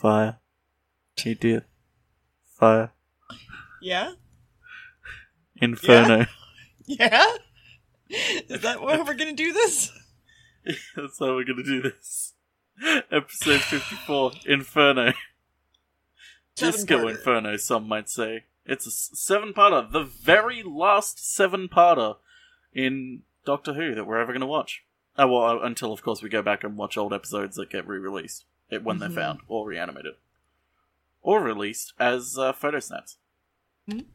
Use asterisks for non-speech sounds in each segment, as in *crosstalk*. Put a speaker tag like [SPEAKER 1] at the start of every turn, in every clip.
[SPEAKER 1] Fire. Dear. Fire.
[SPEAKER 2] Yeah?
[SPEAKER 1] Inferno. *laughs*
[SPEAKER 2] Yeah? Is that why we're gonna do this? *laughs*
[SPEAKER 1] That's how we're gonna do this. Episode 54 Inferno. Disco. Inferno, some might say. It's a seven parter, the very last seven parter in Doctor Who that we're ever going to watch. Uh, well, uh, until, of course, we go back and watch old episodes that get re released when they're
[SPEAKER 2] Mhm.
[SPEAKER 1] found or reanimated. Or released as uh, photo snaps.
[SPEAKER 2] Mhm.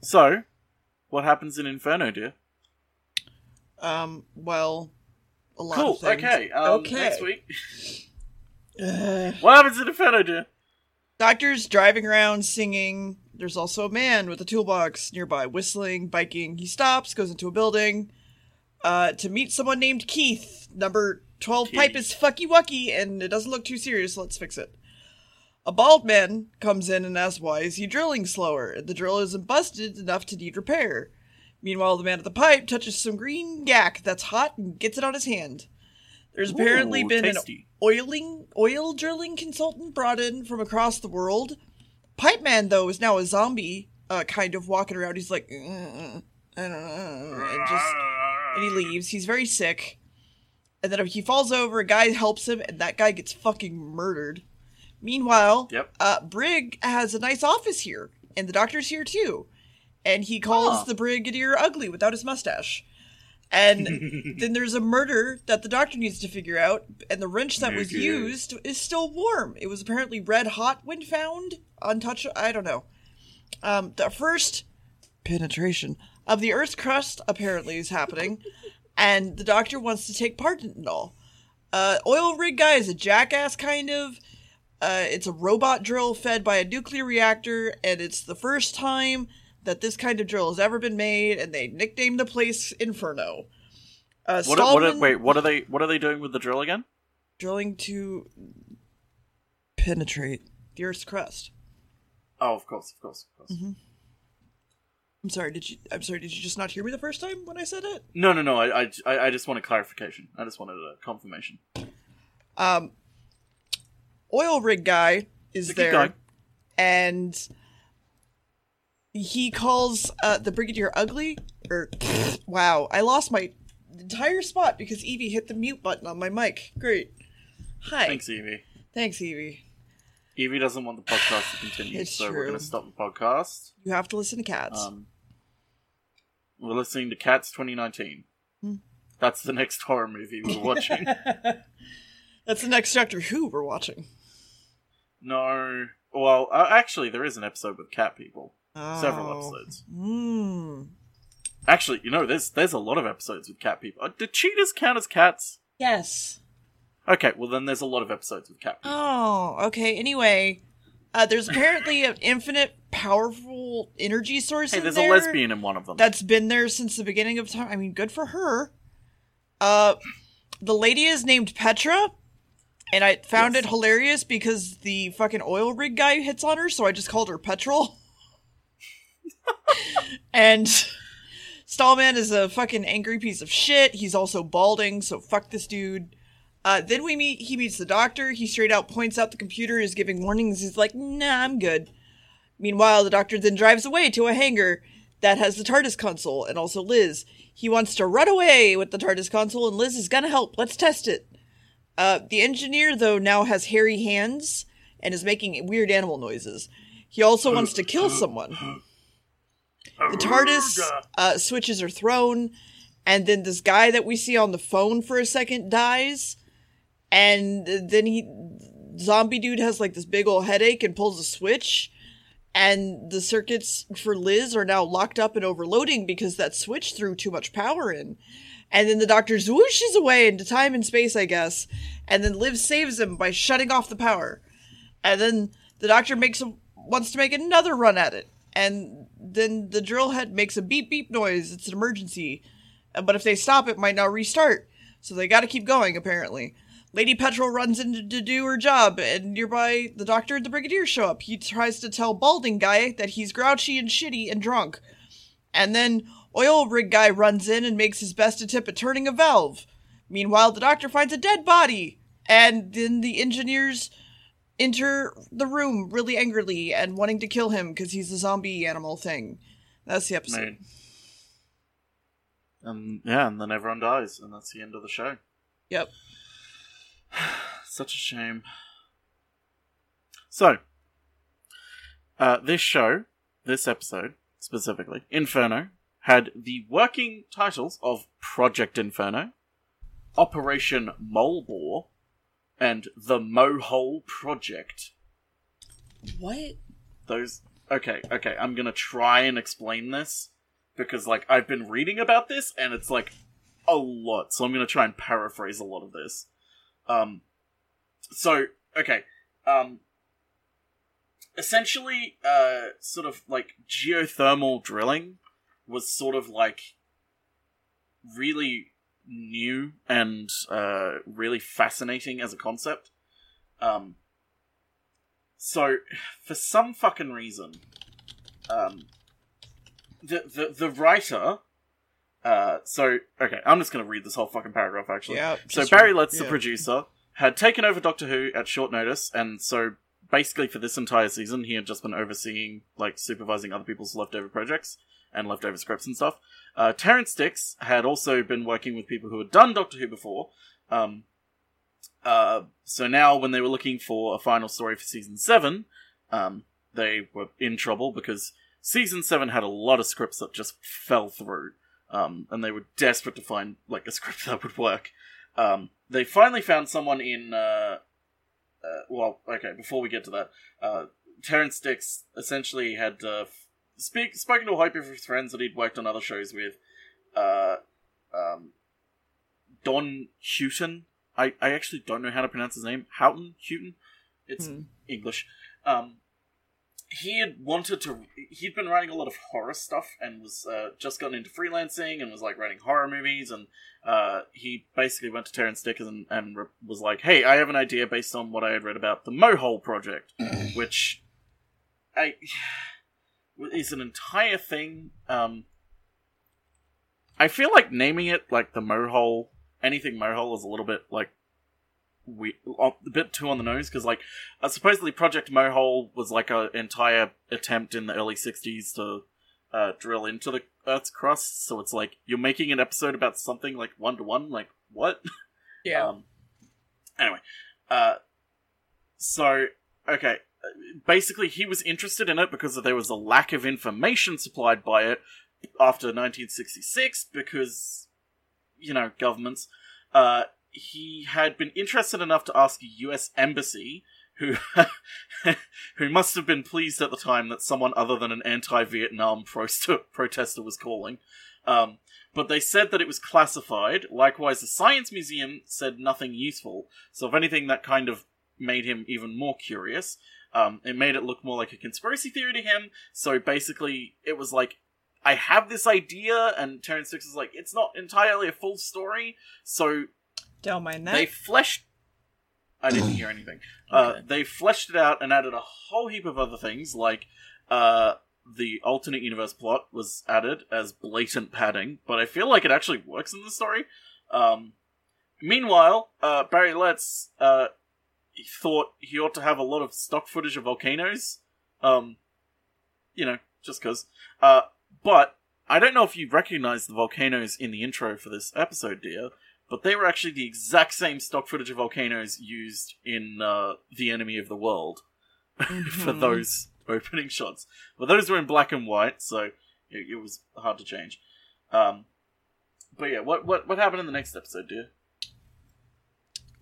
[SPEAKER 1] So, what happens in Inferno, dear?
[SPEAKER 2] Um, well, a lot
[SPEAKER 1] Cool,
[SPEAKER 2] of things.
[SPEAKER 1] okay. Um,
[SPEAKER 2] Okay.
[SPEAKER 1] Next week.
[SPEAKER 2] Ugh. *sighs*
[SPEAKER 1] What happens in Inferno, dear?
[SPEAKER 2] Doctor's driving around singing. There's also a man with a toolbox nearby, whistling, biking. He stops, goes into a building uh, to meet someone named Keith. Number 12 pipe is fucky wucky, and it doesn't look too serious. Let's fix it. A bald man comes in and asks why is he drilling slower. The drill isn't busted enough to need repair. Meanwhile, the man at the pipe touches some green gack that's hot and gets it on his hand. There's apparently
[SPEAKER 1] Ooh,
[SPEAKER 2] been an oiling oil drilling consultant brought in from across the world. Pipe Man though is now a zombie, uh, kind of walking around. He's like, "Mm, I don't know, and just and he leaves. He's very sick, and then he falls over. A guy helps him, and that guy gets fucking murdered. Meanwhile,
[SPEAKER 1] Yep.
[SPEAKER 2] uh, Brig has a nice office here, and the doctor's here too, and he calls
[SPEAKER 1] Huh.
[SPEAKER 2] the Brigadier ugly without his mustache. And *laughs* then there's a murder that the doctor needs to figure out, and the wrench that was used is still warm. It was apparently red hot when found, untouched. I don't know. Um, the first penetration of the Earth's crust apparently is happening, and the doctor wants to take part in it all. Uh, oil rig guy is a jackass, kind of. Uh, it's a robot drill fed by a nuclear reactor, and it's the first time that this kind of drill has ever been made, and they nicknamed the place Inferno. Uh,
[SPEAKER 1] What, what,
[SPEAKER 2] Stahlman
[SPEAKER 1] wait, what are they? What are they doing with the drill again?
[SPEAKER 2] drilling to penetrate the Earth's crust.
[SPEAKER 1] Oh, of course, of course, of course.
[SPEAKER 2] Mm-hmm. I'm sorry. Did you? I'm sorry. Did you just not hear me the first time when I said it?
[SPEAKER 1] No, no, no. I, I, I just wanted clarification. I just wanted a confirmation.
[SPEAKER 2] Um, oil rig guy is
[SPEAKER 1] a good
[SPEAKER 2] there,
[SPEAKER 1] guy.
[SPEAKER 2] and he calls uh, the brigadier ugly. Or wow, I lost my entire spot because Evie hit the mute button on my mic. Great. Hi.
[SPEAKER 1] Thanks, Evie.
[SPEAKER 2] Thanks, Evie.
[SPEAKER 1] Evie doesn't want the podcast to continue,
[SPEAKER 2] It's
[SPEAKER 1] so we're
[SPEAKER 2] true.
[SPEAKER 1] going to stop the podcast.
[SPEAKER 2] You have to listen to cats.
[SPEAKER 1] Um, we're listening to Cats 2019.
[SPEAKER 2] Hmm.
[SPEAKER 1] That's the next horror movie we're watching. *laughs*
[SPEAKER 2] That's the next Doctor Who we're watching.
[SPEAKER 1] no, well, uh, actually, there is an episode with cat people. Several
[SPEAKER 2] Oh.
[SPEAKER 1] episodes.
[SPEAKER 2] Hmm.
[SPEAKER 1] Actually, you know, there's there's a lot of episodes with cat people. Uh, do cheetahs count as cats?
[SPEAKER 2] Yes.
[SPEAKER 1] Okay, well then there's a lot of episodes with people.
[SPEAKER 2] Oh, okay. Anyway, uh, there's apparently an infinite powerful energy source
[SPEAKER 1] hey, there's
[SPEAKER 2] there
[SPEAKER 1] a lesbian in one of them.
[SPEAKER 2] that's been there since the beginning of time. I mean, good for her. Uh, the lady is named Petra, and I found
[SPEAKER 1] Yes.
[SPEAKER 2] it hilarious because the fucking oil rig guy hits on her, so I just called her Petrol. *laughs* and Stahlman is a fucking angry piece of shit. He's also balding, so fuck this dude. Uh, then we meet. He meets the doctor. He straight out points out the computer is giving warnings. He's like, "Nah, I'm good." Meanwhile, the doctor then drives away to a hangar that has the TARDIS console and also Liz. He wants to run away with the TARDIS console, and Liz is gonna help. Let's test it. Uh, the engineer, though, now has hairy hands and is making weird animal noises. He also wants to kill someone. The TARDIS uh, switches are thrown, and then this guy that we see on the phone for a second dies, and then he zombie dude has like this big old headache and pulls a switch, and the circuits for Liz are now locked up and overloading because that switch threw too much power in. And then the doctor swooshes away into time and space, I guess, and then Liv saves him by shutting off the power. And then the doctor makes a, wants to make another run at it. And then the drill head makes a beep beep noise. It's an emergency. But if they stop, it might not restart. So they gotta keep going, apparently. Lady Petrol runs in to, do her job, and nearby, the doctor and the brigadier show up. He tries to tell Balding Guy that he's grouchy and shitty and drunk. And then Oil Rig Guy runs in and makes his best attempt at turning a valve. Meanwhile, the doctor finds a dead body, and then the engineers enter the room really angrily and wanting to kill him because he's a zombie animal thing. That's the episode.
[SPEAKER 1] And um, yeah, and then everyone dies, and that's the end of the show.
[SPEAKER 2] Yep. *sighs*
[SPEAKER 1] Such a shame. So, uh, this show, this episode specifically, Inferno, had the working titles of Project Inferno, Operation Molebore, and The Mohole Project.
[SPEAKER 2] What?
[SPEAKER 1] Those. Okay, okay, I'm gonna try and explain this because, like, I've been reading about this and it's like a lot, so I'm gonna try and paraphrase a lot of this. Um, so, okay, um, essentially, uh, sort of like geothermal drilling was sort of like really new and uh, really fascinating as a concept. Um, so, for some fucking reason, um, the the the writer. Uh, so okay, I'm just gonna read this whole fucking paragraph actually.
[SPEAKER 2] Yeah.
[SPEAKER 1] So Barry Letts, the producer, had taken over Doctor Who at short notice, and so basically for this entire season, he had just been overseeing, like, supervising other people's leftover projects and leftover scripts and stuff. Uh, Terrance Dicks had also been working with people who had done Doctor Who before. Um, uh, so now, when they were looking for a final story for season seven, um, they were in trouble because season seven had a lot of scripts that just fell through, um, and they were desperate to find like a script *laughs* that would work. Um, they finally found someone in. Uh, uh, well, okay. Before we get to that, uh, Terrance Dicks essentially had uh, speak spoken to a whole of his friends that he'd worked on other shows with. Uh, um, Don Houghton. I, I actually don't know how to pronounce his name. Houghton? Houghton? It's
[SPEAKER 2] Hmm.
[SPEAKER 1] English. Um, he had wanted to. He'd been writing a lot of horror stuff and was uh, just gotten into freelancing and was like writing horror movies. And uh, he basically went to Terrance Dicks and, and re- was like, "Hey, I have an idea based on what I had read about the Mohole Project, *clears throat* which I is an entire thing. Um, I feel like naming it like the Mohole, anything Mohole, is a little bit like we a bit too on the nose because like uh, supposedly Project Mohole was like an entire attempt in the early '60s to uh, drill into the Earth's crust. So it's like you're making an episode about something like one to one. Like what?
[SPEAKER 2] Yeah. *laughs*
[SPEAKER 1] Um, anyway, uh, so okay, uh, basically he was interested in it because there was a lack of information supplied by it after 1966 because you know governments. Uh, he had been interested enough to ask a U.S. embassy, who *laughs* who must have been pleased at the time that someone other than an anti-Vietnam *laughs* protester was calling. Um, but they said that it was classified. Likewise, the Science Museum said nothing useful. So, if anything, that kind of made him even more curious. Um, it made it look more like a conspiracy theory to him. So, basically, it was like, I have this idea, and Terrance Dicks is like, it's not entirely a full story. So,
[SPEAKER 2] Don't mind that.
[SPEAKER 1] they fleshed. I didn't hear anything. *clears throat* Uh,
[SPEAKER 2] Okay.
[SPEAKER 1] they fleshed it out and added a whole heap of other things, like uh, the alternate universe plot was added as blatant padding, but I feel like it actually works in the story. Um, meanwhile, uh, Barry Letts uh, thought he ought to have a lot of stock footage of volcanoes. Um, you know, just because. Uh, but I don't know if you recognize the volcanoes in the intro for this episode, dear but they were actually the exact same stock footage of volcanoes used in uh, The Enemy of the World *laughs* for
[SPEAKER 2] Mhm.
[SPEAKER 1] those opening shots. But those were in black and white, so it, it was hard to change. Um, but yeah, what, what what happened in the next episode, dear?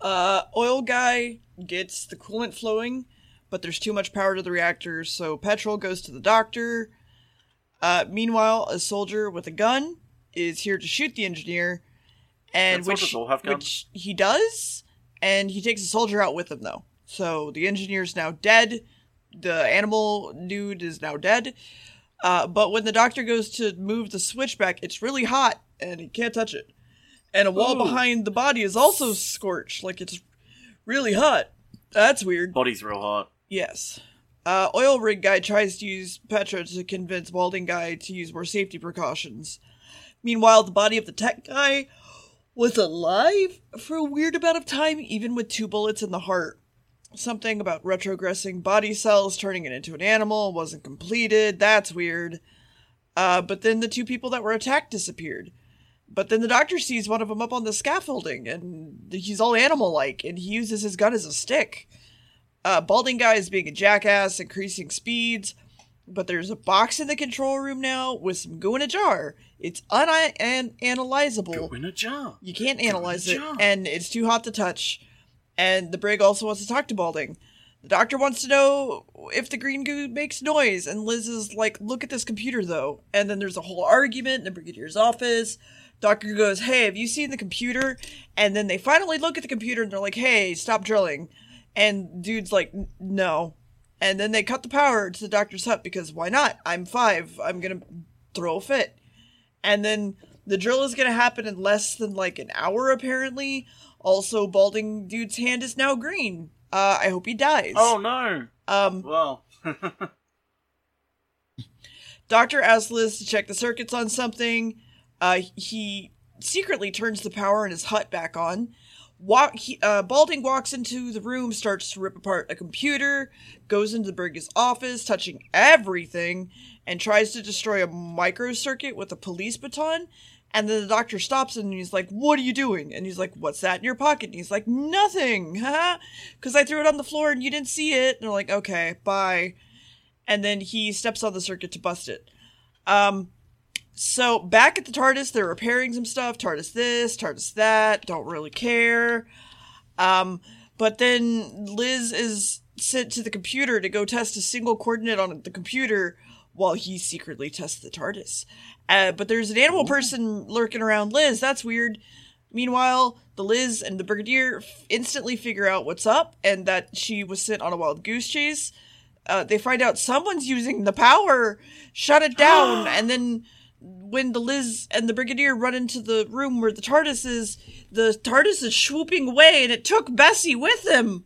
[SPEAKER 2] Uh, oil guy gets the coolant flowing, but there's too much power to the reactors, so petrol goes to the doctor. Uh, meanwhile, a soldier with a gun is here to shoot the engineer, and which which he does, and he takes a soldier out with him though. So the engineer's now dead. The animal dude is now dead. Uh, but when the doctor goes to move the switch back, it's really hot and he can't touch it. And a wall
[SPEAKER 1] Ooh.
[SPEAKER 2] behind the body is also scorched, like it's really hot. That's weird.
[SPEAKER 1] Body's real hot.
[SPEAKER 2] Yes. Uh, oil rig guy tries to use Petra to convince balding guy to use more safety precautions. Meanwhile, the body of the tech guy was alive for a weird amount of time, even with two bullets in the heart. Something about retrogressing body cells turning it into an animal wasn't completed. That's weird. Uh, but then the two people that were attacked disappeared. But then the doctor sees one of them up on the scaffolding, and he's all animal like, and he uses his gun as a stick. Uh, balding guy is being a jackass, increasing speeds. But there's a box in the control room now with some goo in a jar. It's unanalyzable.
[SPEAKER 1] In a jar.
[SPEAKER 2] You can't analyze it,
[SPEAKER 1] jar.
[SPEAKER 2] and it's too hot to touch. And the brig also wants to talk to Balding. The doctor wants to know if the green goo makes noise, and Liz is like, "Look at this computer, though." And then there's a whole argument in the brigadier's office. Doctor goes, "Hey, have you seen the computer?" And then they finally look at the computer, and they're like, "Hey, stop drilling." And dude's like, "No." And then they cut the power to the doctor's hut because why not? I'm five. I'm gonna throw a fit. And then the drill is gonna happen in less than like an hour, apparently. Also, balding dude's hand is now green. Uh, I hope he dies.
[SPEAKER 1] Oh no.
[SPEAKER 2] Um,
[SPEAKER 1] Well. *laughs*
[SPEAKER 2] Doctor asks Liz to check the circuits on something. Uh, he secretly turns the power in his hut back on. Walk, he, uh, Balding walks into the room, starts to rip apart a computer, goes into the Brig's office, touching everything, and tries to destroy a microcircuit with a police baton. And then the doctor stops him and he's like, What are you doing? And he's like, What's that in your pocket? And he's like, Nothing, because I threw it on the floor and you didn't see it. And they're like, Okay, bye. And then he steps on the circuit to bust it. Um, so back at the TARDIS, they're repairing some stuff. TARDIS this, TARDIS that. Don't really care. Um, but then Liz is sent to the computer to go test a single coordinate on the computer while he secretly tests the TARDIS. Uh, but there's an animal person lurking around Liz. That's weird. Meanwhile, the Liz and the Brigadier f- instantly figure out what's up and that she was sent on a wild goose chase. Uh, they find out someone's using the power, shut it down, *gasps* and then when the Liz and the Brigadier run into the room where the TARDIS is, the TARDIS is swooping away, and it took Bessie with him.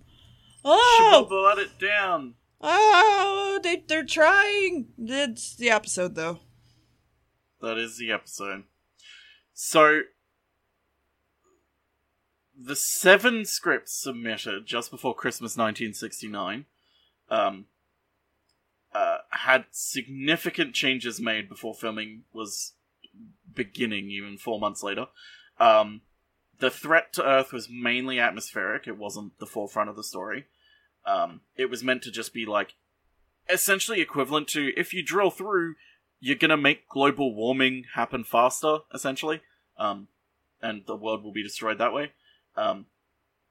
[SPEAKER 2] Oh,
[SPEAKER 1] Shmuel let it down.
[SPEAKER 2] Oh, they they're trying. It's the episode though.
[SPEAKER 1] That is the episode. So, the seven scripts submitted just before Christmas 1969 um, uh, had significant changes made before filming was beginning, even four months later. Um, the threat to Earth was mainly atmospheric, it wasn't the forefront of the story. Um, it was meant to just be like essentially equivalent to if you drill through you're gonna make global warming happen faster, essentially, um, and the world will be destroyed that way. Um,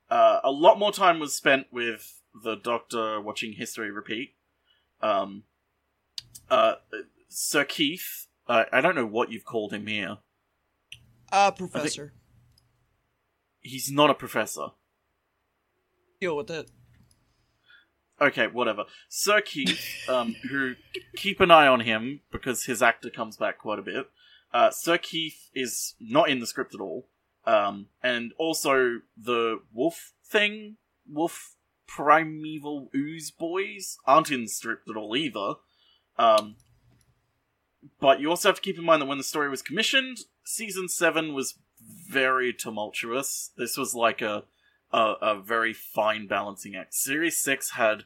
[SPEAKER 1] uh, a lot more time was spent with the Doctor watching history repeat. Um, uh, Sir Keith, uh, I don't know what you've called him here.
[SPEAKER 2] Uh, Professor,
[SPEAKER 1] He's not a professor.
[SPEAKER 2] deal with it.
[SPEAKER 1] Okay, whatever. Sir Keith, um, who keep an eye on him because his actor comes back quite a bit. Uh, Sir Keith is not in the script at all, um, and also the wolf thing, wolf primeval ooze boys aren't in the script at all either. Um, but you also have to keep in mind that when the story was commissioned, season seven was very tumultuous. This was like a a, a very fine balancing act. Series 6 had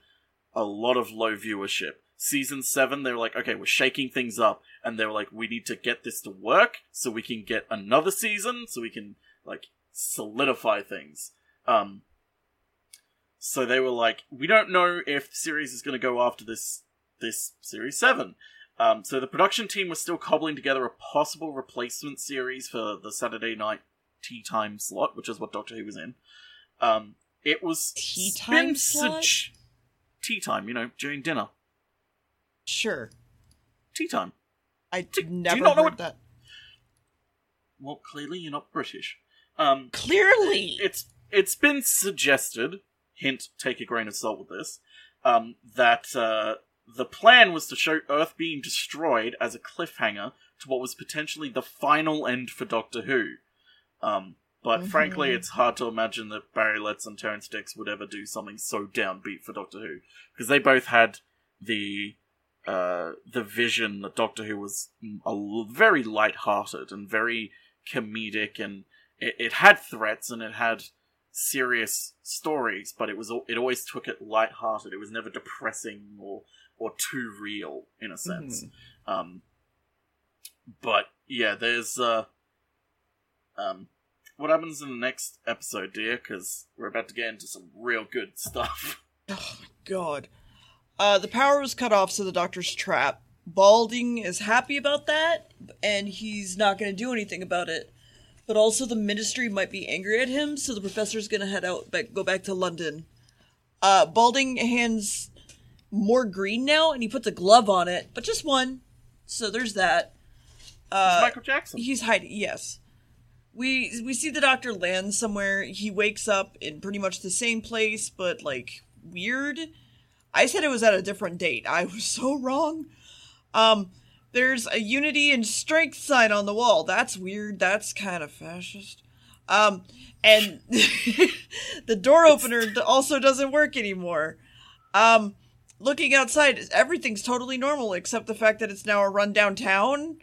[SPEAKER 1] a lot of low viewership. Season 7, they were like, okay, we're shaking things up. And they were like, we need to get this to work so we can get another season, so we can, like, solidify things. Um, so they were like, we don't know if the series is going to go after this, this Series 7. Um, so the production team was still cobbling together a possible replacement series for the Saturday night tea time slot, which is what Doctor Who was in. Um, it was
[SPEAKER 2] Tea time slot?
[SPEAKER 1] tea time, you know, during dinner.
[SPEAKER 2] Sure,
[SPEAKER 1] Tea time.
[SPEAKER 2] I
[SPEAKER 1] Do- do you
[SPEAKER 2] never
[SPEAKER 1] not know what-
[SPEAKER 2] that.
[SPEAKER 1] Well, clearly you're not British. Um,
[SPEAKER 2] Clearly,
[SPEAKER 1] it's it's been suggested, hint, take a grain of salt with this, um, that uh, the plan was to show Earth being destroyed as a cliffhanger to what was potentially the final end for Doctor Who. Um, but frankly,
[SPEAKER 2] Mhm.
[SPEAKER 1] it's hard to imagine that Barry Letts and Terrance Dicks would ever do something so downbeat for Doctor Who, because they both had the uh, the vision that Doctor Who was a l- very light-hearted and very comedic and it, it had threats and it had serious stories, but it was it always took it light-hearted. It was never depressing or or too real in a sense. Um, but yeah, there's uh, um, what happens in the next episode, dear? Because we're about to get into some real good *laughs* stuff.
[SPEAKER 2] Oh my god. Uh, the power was cut off, so the doctor's trapped. Balding is happy about that, and he's not going to do anything about it. But also, the ministry might be angry at him, so the professor's going to head out, back, go back to London. Uh, Balding hands more green now, and he puts a glove on it, but just one. So there's that.
[SPEAKER 1] It's Michael Jackson.
[SPEAKER 2] He's hiding. Yes, we we see the doctor land somewhere. He wakes up in pretty much the same place, but like weird. I said it was at a different date. I was so wrong. Um, there's a unity and strength sign on the wall. That's weird. That's kind of fascist. Um, and *laughs* the door opener also doesn't work anymore. Um, looking outside, everything's totally normal except the fact that it's now a rundown town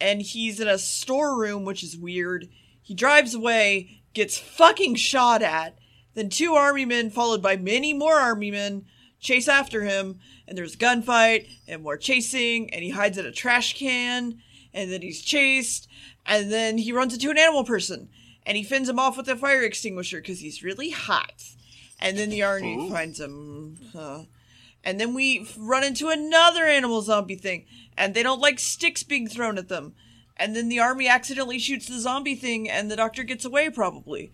[SPEAKER 2] and he's in a storeroom, which is weird. He drives away, gets fucking shot at. Then two army men, followed by many more army men, chase after him. And there's a gunfight and more chasing. And he hides in a trash can. And then he's chased. And then he runs into an animal person. And he fends him off with a fire extinguisher because he's really hot. And then the army
[SPEAKER 1] Ooh.
[SPEAKER 2] finds him. Huh. And then we run into another animal zombie thing, and they don't like sticks being thrown at them. And then the army accidentally shoots the zombie thing, and the doctor gets away, probably.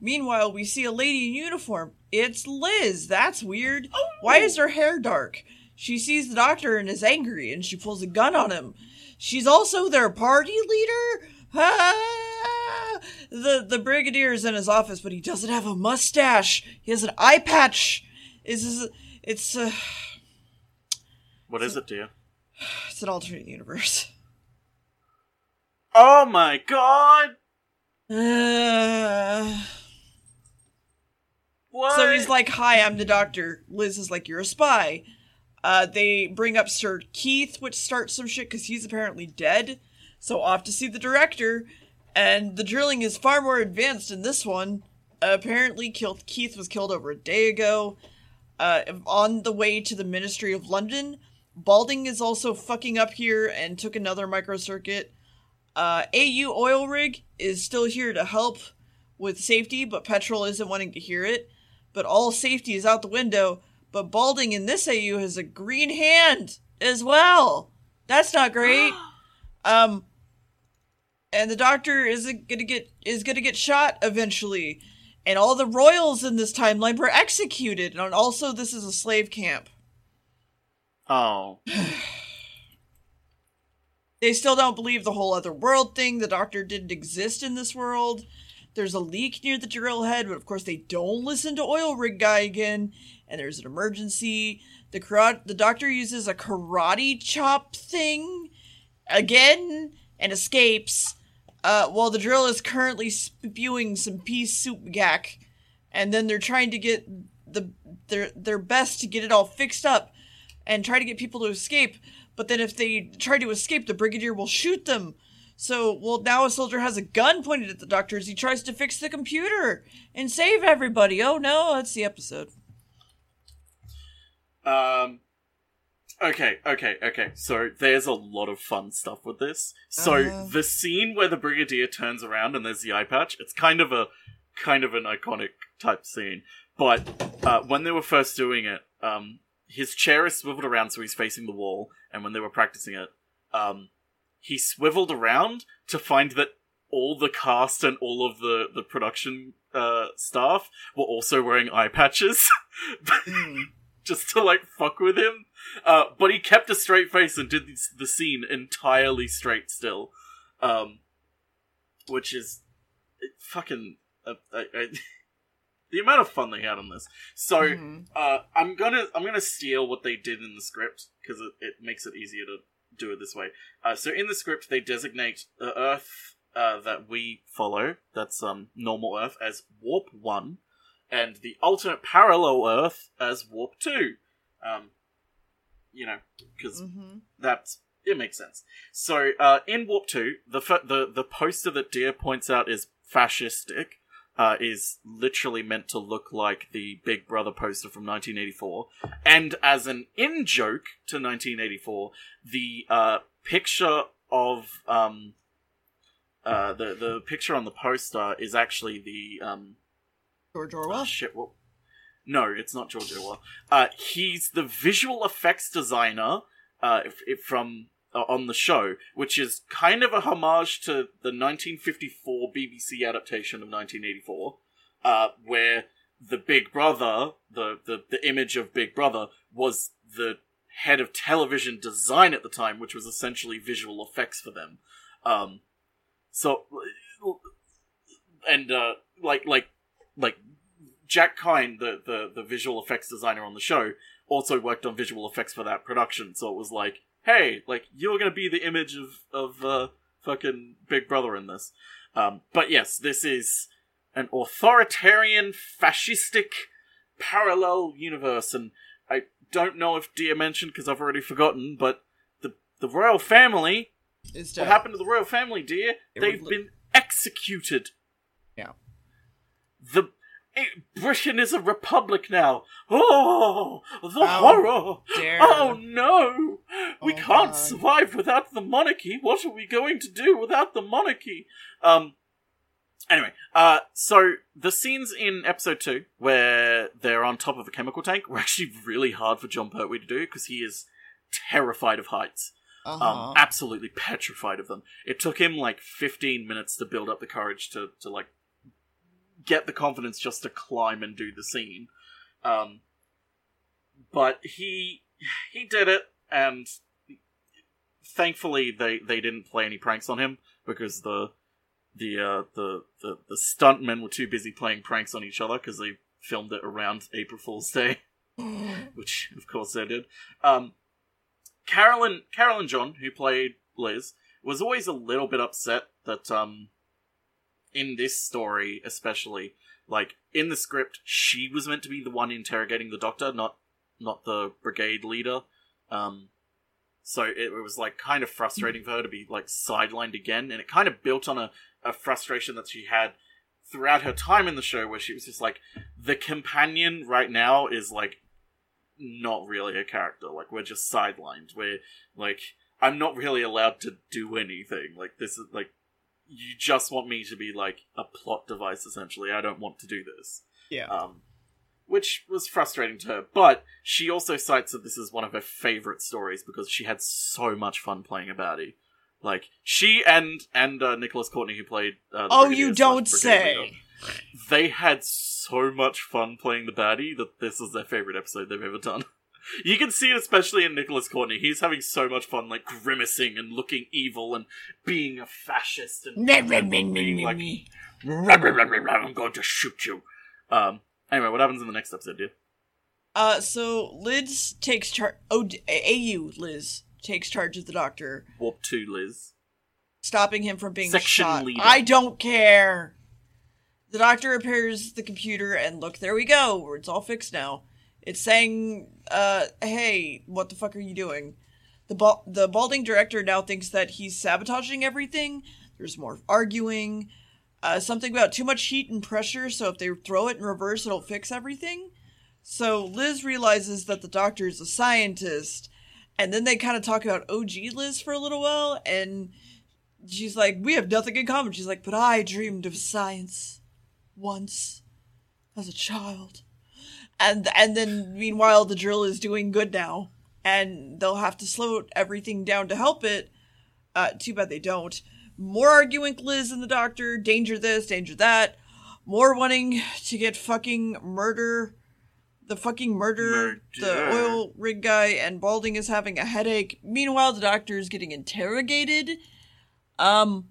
[SPEAKER 2] Meanwhile, we see a lady in uniform. It's Liz. That's weird. Why is her hair dark? She sees the doctor and is angry, and she pulls a gun on him. She's also their party leader? Ah! The the brigadier is in his office, but he doesn't have a mustache. He has an eye patch. Is is it's uh,
[SPEAKER 1] What is it, dear? *sighs*
[SPEAKER 2] it's an alternate universe.
[SPEAKER 1] Oh my god!
[SPEAKER 2] Uh,
[SPEAKER 1] What?
[SPEAKER 2] so he's like, "Hi, I'm the doctor." Liz is like, "You're a spy." Uh, they bring up Sir Keith, which starts some shit because he's apparently dead. So off to see the director, and the drilling is far more advanced in this one. apparently, killed Keith was killed over a day ago. Uh, on the way to the Ministry of London, Balding is also fucking up here and took another microcircuit. Uh, AU Oil Rig is still here to help with safety, but Petrol isn't wanting to hear it. But all safety is out the window. But Balding in this AU has a green hand as well. That's not great. um, and the doctor isn't gonna get is gonna get shot eventually. And all the royals in this timeline were executed. And also, this is a slave camp.
[SPEAKER 1] Oh.
[SPEAKER 2] They still don't believe the whole other world thing. The doctor didn't exist in this world. There's a leak near the drill head, but of course they don't listen to oil rig guy again. And there's an emergency. The karate, the doctor uses a karate chop thing again and escapes. Uh, while the drill is currently spewing some pea soup gack, and then they're trying to get the their their best to get it all fixed up and try to get people to escape. But then if they try to escape, the brigadier will shoot them. So, well, now a soldier has a gun pointed at the doctor as he tries to fix the computer and save everybody. Oh no, that's the episode.
[SPEAKER 1] Um. Okay, okay, okay. So there's a lot of fun stuff with this. So
[SPEAKER 2] Uh.
[SPEAKER 1] the scene where the brigadier turns around and there's the eye patch, it's kind of a kind of an iconic type scene. But uh, when they were first doing it, um, his chair is swiveled around so he's facing the wall, and when they were practicing it, um, he swiveled around to find that all the cast and all of the the production uh, staff were also wearing eye patches. *laughs* just to like fuck with him. Uh, but he kept a straight face and did the scene entirely straight still, um, which is fucking uh, I, I, the amount of fun they had on this. So
[SPEAKER 2] Mhm.
[SPEAKER 1] uh, I'm gonna I'm gonna steal what they did in the script because it, it makes it easier to do it this way. Uh, so in the script they designate the Earth uh, that we follow, that's um normal Earth, as Warp One and the alternate parallel Earth as Warp 2. Um, you know, because
[SPEAKER 2] Mhm.
[SPEAKER 1] that's it makes sense. So, uh, in Warp 2, the, fir- the the poster that Deer points out is fascistic, uh, is literally meant to look like the Big Brother poster from 1984. And as an in joke to 1984, the uh, picture of um, uh, the the picture on the poster is actually the um,
[SPEAKER 2] George Orwell.
[SPEAKER 1] Oh, shit. What? No, it's not George Orwell. Uh, he's the visual effects designer uh, if, if from on the show, which is kind of a homage to the 1954 BBC adaptation of 1984, uh, where the Big Brother, the, the the image of Big Brother, was the head of television design at the time, which was essentially visual effects for them. Um, so, and uh, like like like Jack Kine, the, the the visual effects designer on the show, also worked on visual effects for that production. So it was like, hey, like you're gonna be the image of of uh, fucking Big Brother in this. Um, but yes, this is an authoritarian, fascistic, parallel universe, and I don't know if Deer mentioned because I've already forgotten, but the the royal family.
[SPEAKER 2] Is
[SPEAKER 1] What happened to the royal family, dear? They've been executed.
[SPEAKER 2] Yeah.
[SPEAKER 1] The Britain is a republic now. Oh, the
[SPEAKER 2] How
[SPEAKER 1] horror!
[SPEAKER 2] dare.
[SPEAKER 1] Oh no! We
[SPEAKER 2] Oh,
[SPEAKER 1] can't
[SPEAKER 2] God.
[SPEAKER 1] survive without the monarchy. What are we going to do without the monarchy? Um. Anyway, uh, so the scenes in episode two where they're on top of a chemical tank were *laughs* actually really hard for Jon Pertwee to do because he is terrified of heights
[SPEAKER 2] Uh-huh.
[SPEAKER 1] um, absolutely petrified of them. It took him like 15 minutes to build up the courage to, to like get the confidence just to climb and do the scene. Um, but he he did it, and thankfully they, they didn't play any pranks on him because the the uh, the the the stuntmen were too busy playing pranks on each other because they filmed it around April Fool's Day *laughs* which of course they did. Um, Carolyn, Carolyn John, who played Liz, was always a little bit upset that um, in this story, especially, like in the script, she was meant to be the one interrogating the doctor, not not the brigade leader. Um, so it, was like kind of frustrating for her to be like sidelined again, and it kind of built on a, a frustration that she had throughout her time in the show, where she was just like, the companion right now is like not really a character. Like we're just sidelined. We're like I'm not really allowed to do anything. Like this is like you just want me to be like a plot device essentially. I don't want to do this.
[SPEAKER 2] yeah.
[SPEAKER 1] Um which was frustrating to her, but she also cites that this is one of her favorite stories because she had so much fun playing a baddie. Like she and and uh, Nicholas Courtney, who played. Uh, the
[SPEAKER 2] oh, you don't
[SPEAKER 1] leader,
[SPEAKER 2] say.
[SPEAKER 1] they had so much fun playing the baddie that this is their favorite episode they've ever done. You can see it especially in Nicholas Courtney. He's having so much fun, like grimacing and looking evil and being a fascist and being like, "Rah, rah, rah, rah, rah, I'm going to shoot you. Um. Anyway, what happens in the next episode, dude?
[SPEAKER 2] Uh, so Liz takes charge. Oh, D- AU Liz takes charge of the doctor,
[SPEAKER 1] Warp two, Liz.
[SPEAKER 2] stopping him from being
[SPEAKER 1] Section
[SPEAKER 2] shot.
[SPEAKER 1] leader.
[SPEAKER 2] I don't care. The doctor repairs the computer, and look, there we go. It's all fixed now. It's saying, uh, hey, what the fuck are you doing? The ba- the balding director now thinks that he's sabotaging everything. There's more arguing. Uh, something about too much heat and pressure, so if they throw it in reverse, it'll fix everything. So Liz realizes that the doctor is a scientist, and then they kind of talk about OG Liz for a little while, and she's like, "We have nothing in common." She's like, "But I dreamed of science once as a child," and and then meanwhile the drill is doing good now, and they'll have to slow everything down to help it. Uh, too bad they don't. More arguing Liz and the doctor. Danger this, danger that. More wanting to get fucking murder. The fucking murder, the oil rig guy, and Balding is having a headache. Meanwhile, the doctor is getting interrogated. Um,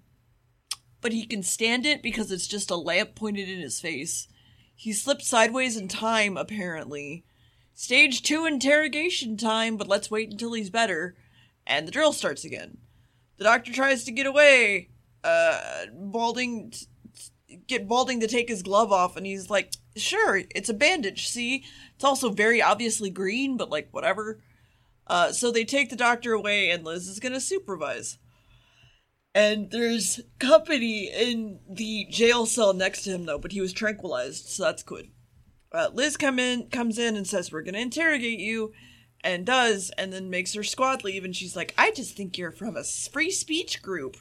[SPEAKER 2] but he can stand it because it's just a lamp pointed in his face. He slipped sideways in time, apparently. Stage two interrogation time, but let's wait until he's better. And the drill starts again. The doctor tries to get away. Uh, Balding, get Balding to take his glove off, and he's like, "Sure, it's a bandage. See, it's also very obviously green, but like whatever." Uh, so they take the doctor away, and Liz is gonna supervise. And there's company in the jail cell next to him though, but he was tranquilized, so that's good. Uh, Liz come in, comes in and says, "We're gonna interrogate you," and does, and then makes her squad leave. And she's like, "I just think you're from a free speech group,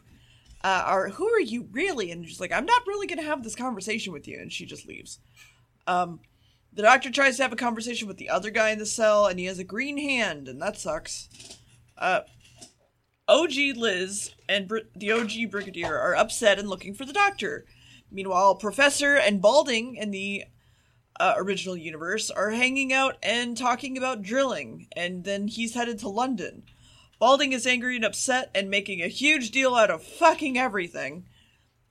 [SPEAKER 2] uh, or who are you really?" And she's like, "I'm not really gonna have this conversation with you," and she just leaves. Um, the doctor tries to have a conversation with the other guy in the cell, and he has a green hand, and that sucks. Uh, OG Liz and Br- the OG Brigadier are upset and looking for the doctor. Meanwhile, Professor and Balding in the uh, original universe are hanging out and talking about drilling, and then he's headed to London. Balding is angry and upset and making a huge deal out of fucking everything.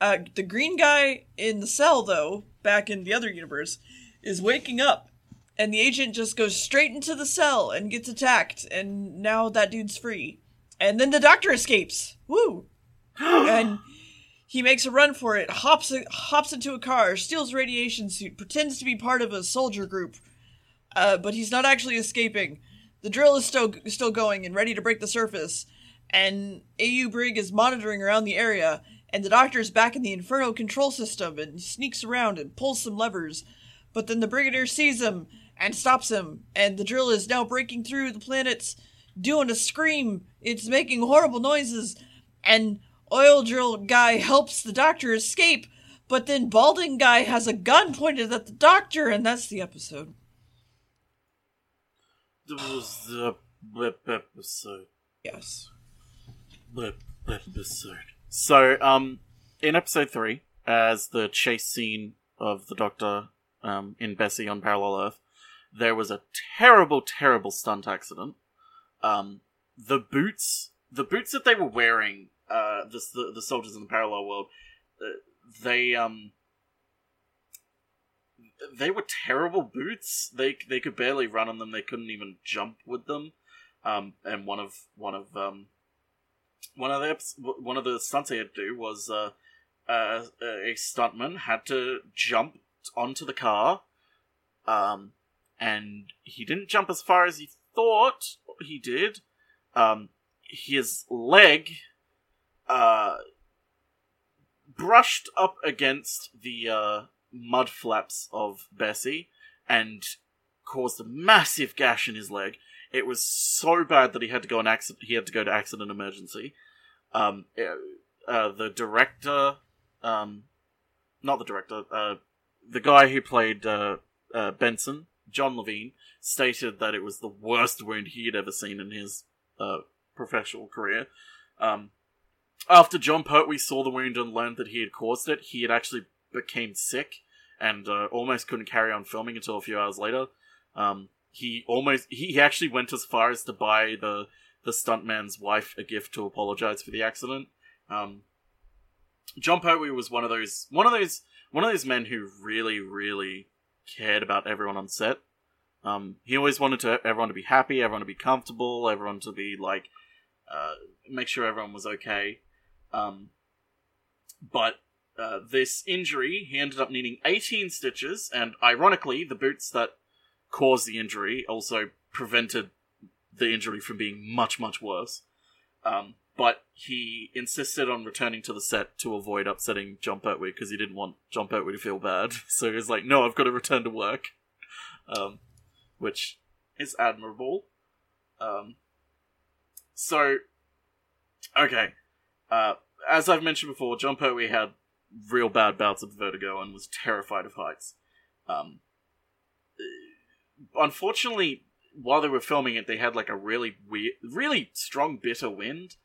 [SPEAKER 2] Uh, the green guy in the cell, though, back in the other universe, is waking up, and the agent just goes straight into the cell and gets attacked, and now that dude's free. And then the doctor escapes. Woo! and he makes a run for it, hops hops into a car, steals a radiation suit, pretends to be part of a soldier group, uh, but he's not actually escaping. The drill is still still going and ready to break the surface, and AU Brig is monitoring around the area, and the doctor is back in the Inferno control system and sneaks around and pulls some levers, but then the Brigadier sees him and stops him, and the drill is now breaking through the planets, doing a scream. It's making horrible noises, and oil drill guy helps the doctor escape, but then balding guy has a gun pointed at the doctor, and that's the episode.
[SPEAKER 1] That was the blip episode.
[SPEAKER 2] Yes.
[SPEAKER 1] Blip episode. So, um, in episode three, as the chase scene of the Doctor, um, in Bessie on Parallel Earth, there was a terrible, terrible stunt accident. Um, the boots, the boots that they were wearing uh, the, the, the soldiers in the parallel world, uh, they um they were terrible boots. They they could barely run on them. They couldn't even jump with them. Um, and one of one of um one of the one of the stunts they had to do was uh, uh a stuntman had to jump onto the car, um, and he didn't jump as far as he thought he did. Um, his leg uh, brushed up against the uh, mud flaps of Bessie and caused a massive gash in his leg. It was so bad that he had to go an accident. He had to go to accident emergency. Um, uh, the director, um, not the director, uh, the guy who played uh, uh, Benson, John Levene, stated that it was the worst wound he had ever seen in his uh, professional career. Um, after Jon Pertwee saw the wound and learned that he had caused it, he had actually became sick and uh, almost couldn't carry on filming until a few hours later. Um, he almost he actually went as far as to buy the the stuntman's wife a gift to apologize for the accident. Um, Jon Pertwee was one of those one of those one of those men who really really cared about everyone on set. Um, he always wanted to everyone to be happy, everyone to be comfortable, everyone to be like uh, make sure everyone was okay. Um, but uh, this injury, he ended up needing 18 stitches, and ironically, the boots that caused the injury also prevented the injury from being much, much worse. Um, but he insisted on returning to the set to avoid upsetting Jon Pertwee because he didn't want Jon Pertwee to feel bad. *laughs* So he was like, "No, I've got to return to work," um, which is admirable. Um, so, okay, uh, as I've mentioned before, Jon Pertwee had real bad bouts of vertigo and was terrified of heights. Um, unfortunately, while they were filming it, they had like a really weird, really strong, bitter wind,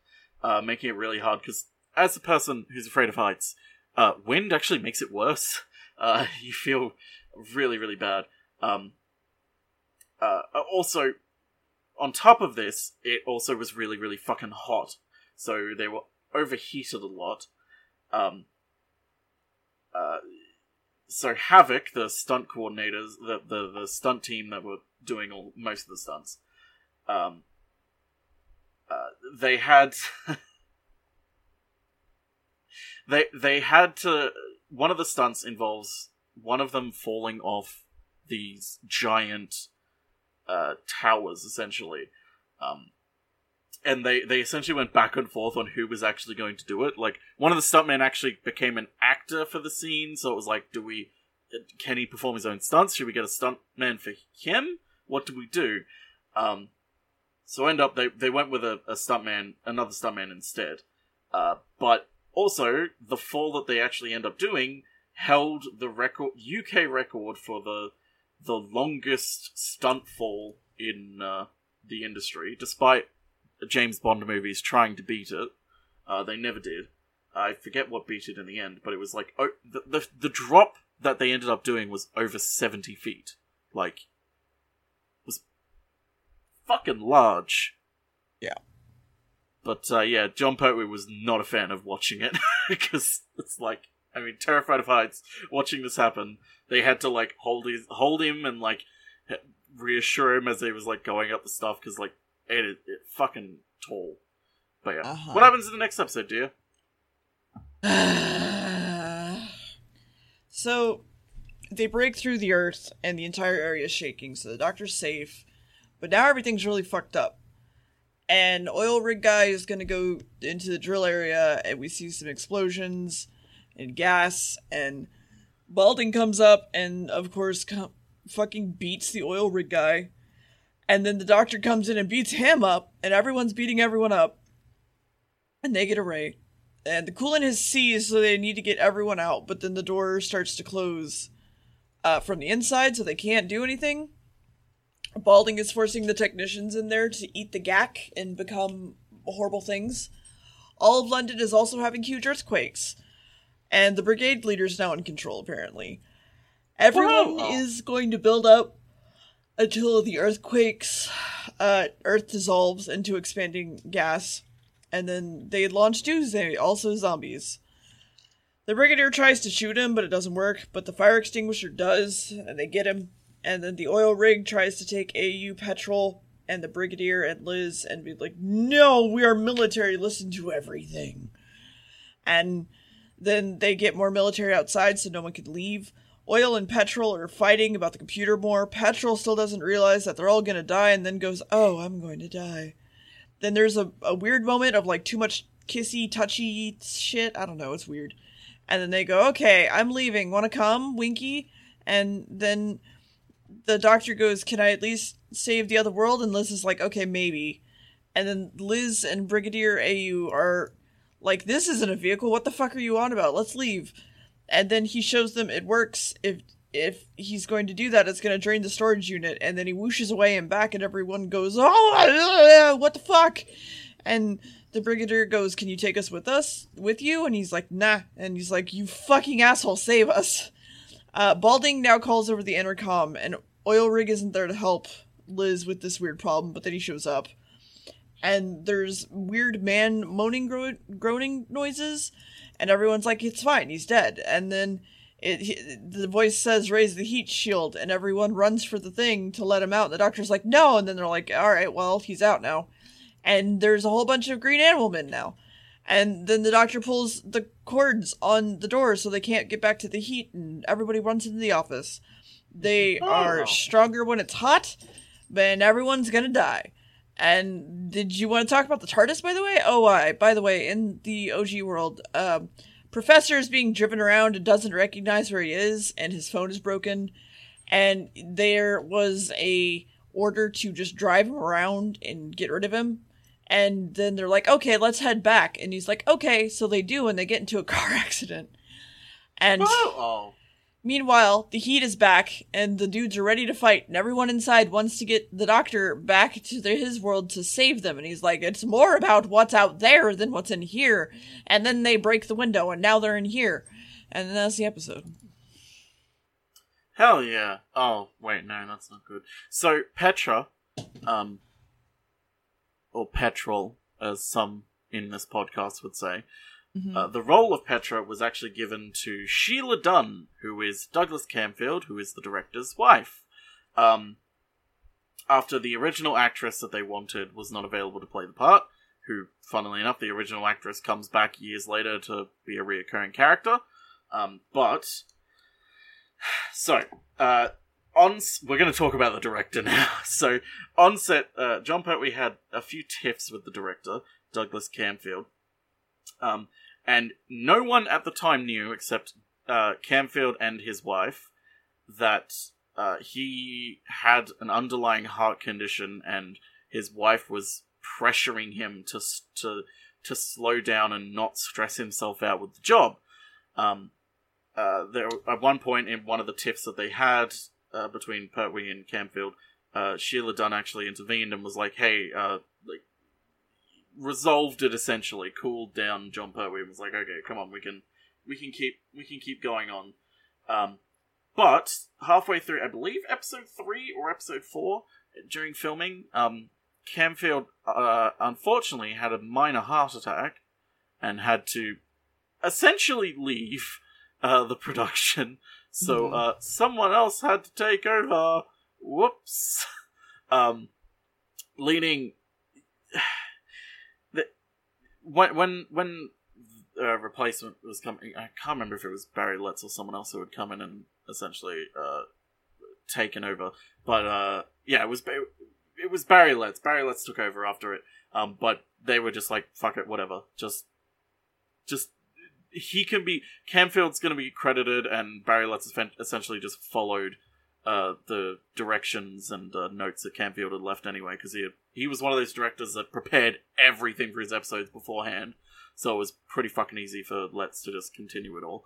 [SPEAKER 1] uh, making it really hard. Because as a person who's afraid of heights, uh, wind actually makes it worse. *laughs* Uh, you feel really, really bad. Um, uh, also, on top of this, it also was really, really fucking hot. So they were overheated a lot. Um, uh, so Havoc, the stunt coordinators, the, the the stunt team that were doing all most of the stunts, um, they had *laughs* they they had to. One of the stunts involves one of them falling off these giant uh, towers, essentially. Um, and they they essentially went back and forth on who was actually going to do it. Like one of the stuntmen actually became an actor for the scene, so it was like, do we? Can he perform his own stunts? Should we get a stuntman for him? What do we do? Um, so end up they they went with a, a stuntman, another stuntman instead. Uh, but also the fall that they actually end up doing held the record UK record for the the longest stunt fall in uh, the industry, despite James Bond movies trying to beat it. Uh, they never did. I forget what beat it in the end, but it was like oh, the, the the drop that they ended up doing was over seventy feet. Like, fucking large.
[SPEAKER 2] Yeah.
[SPEAKER 1] But uh, yeah, Jon Pertwee was not a fan of watching it *laughs* because it's like, I mean, terrified of heights. Watching this happen, they had to like hold his hold him and like reassure him as he was like going up the stuff because like it, it, it fucking tall. But yeah,
[SPEAKER 2] Uh-huh.
[SPEAKER 1] what happens in the next episode, dear? *sighs*
[SPEAKER 2] so they break through the earth and the entire area is shaking, so the doctor's safe. But now everything's really fucked up. And oil rig guy is gonna go into the drill area and we see some explosions and gas and Balding comes up and of course com- fucking beats the oil rig guy. And then the doctor comes in and beats him up, and everyone's beating everyone up. And they get a ray. and the coolant has seized, so they need to get everyone out. But then the door starts to close uh, from the inside, so they can't do anything. Balding is forcing the technicians in there to eat the gack and become horrible things. All of London is also having huge earthquakes, and the brigade leader is now in control. Apparently, everyone
[SPEAKER 1] Whoa.
[SPEAKER 2] is going to build up until the earthquakes, uh, Earth dissolves into expanding gas and then they launch Doomsday, also zombies. The Brigadier tries to shoot him, but it doesn't work, but the fire extinguisher does, and they get him. And then the oil rig tries to take AU Petrol and the Brigadier and Liz and be like, No, we are military, listen to everything. And then they get more military outside so no one can leave. Oil and Petrol are fighting about the computer more. Petrol still doesn't realize that they're all gonna die and then goes, Oh, I'm going to die then there's a, a weird moment of like too much kissy touchy shit i don't know it's weird and then they go okay i'm leaving want to come winky and then the doctor goes can i at least save the other world? And liz is like okay maybe. And then liz and brigadier au are like this isn't a vehicle. What the fuck are you on about? Let's leave. And then he shows them it works. If if he's going to do that it's going to drain the storage unit. And then he whooshes away and back and everyone goes oh what the fuck? And the brigadier goes can you take us with us with you? And he's like nah. And he's like you fucking asshole save us uh, balding now calls over the intercom and oil rig isn't there to help liz with this weird problem but then he shows up. And there's weird man moaning gro- groaning noises and everyone's like it's fine he's dead. And then it he, the voice says raise the heat shield and everyone runs for the thing to let him out and the doctor's like no and then they're like all right well he's out now. And there's a whole bunch of green animal men now and then the doctor pulls the cords on the door so they can't get back to the heat and everybody runs into the office they
[SPEAKER 1] Oh.
[SPEAKER 2] are stronger when it's hot but everyone's gonna die and did you want to talk about the TARDIS, by the way? Oh, I. By the way, in the OG world, um, Professor is being driven around and doesn't recognize where he is, and his phone is broken. And there was a order to just drive him around and get rid of him. And then they're like, okay, let's head back. And he's like, okay. So they do, and they get into a *laughs* car accident. And.
[SPEAKER 1] Oh,
[SPEAKER 2] Meanwhile, the heat is back, and the dudes are ready to fight, and everyone inside wants to get the doctor back to their, his world to save them. And he's like, it's more about what's out there than what's in here. And then they break the window, and now they're in here. And then that's the episode.
[SPEAKER 1] hell yeah! Oh wait, no, that's not good. So Petra, um, or Petrol, as some in this podcast would say,
[SPEAKER 2] Mhm.
[SPEAKER 1] Uh, the role of Petra was actually given to Sheila Dunn, who is Douglas Camfield, who is the director's wife. Um, after the original actress that they wanted was not available to play the part, who, funnily enough, the original actress comes back years later to be a reoccurring character. Um, but *sighs* so uh, on we're going to talk about the director *laughs* now. So on set, uh, Jon Pertwee had a few tiffs with the director Douglas Camfield, um, and no one at the time knew except uh, Camfield and his wife that uh, he had an underlying heart condition, and his wife was pressuring him to to to slow down and not stress himself out with the job. Um, uh, there at one point in one of the tiffs that they had uh, between Pertwee and Camfield, uh, Sheila Dunn actually intervened and was like, "Hey, uh, like, resolved it essentially, cooled down Jon Pertwee, and was like, okay, come on, we can, we can keep, we can keep going on." Um, but halfway through, I believe episode three or episode four during filming, um, Camfield uh, unfortunately had a minor heart attack and had to essentially leave uh, the *laughs* production. So
[SPEAKER 2] Mhm.
[SPEAKER 1] uh, someone else had to take over. Whoops. *laughs* um, leading *sighs* the when when when uh, replacement was coming, I can't remember if it was Barry Letts or someone else who had come in and essentially uh, taken over. But uh, yeah, it was it was Barry Letts. Barry Letts took over after it. Um, but they were just like, fuck it, whatever. Just, just he can be Camfield's going to be credited, and Barry Letts essentially just followed uh, the directions and uh, notes that Camfield had left anyway, because he had, he was one of those directors that prepared everything for his episodes beforehand, so it was pretty fucking easy for Letts to just continue it all.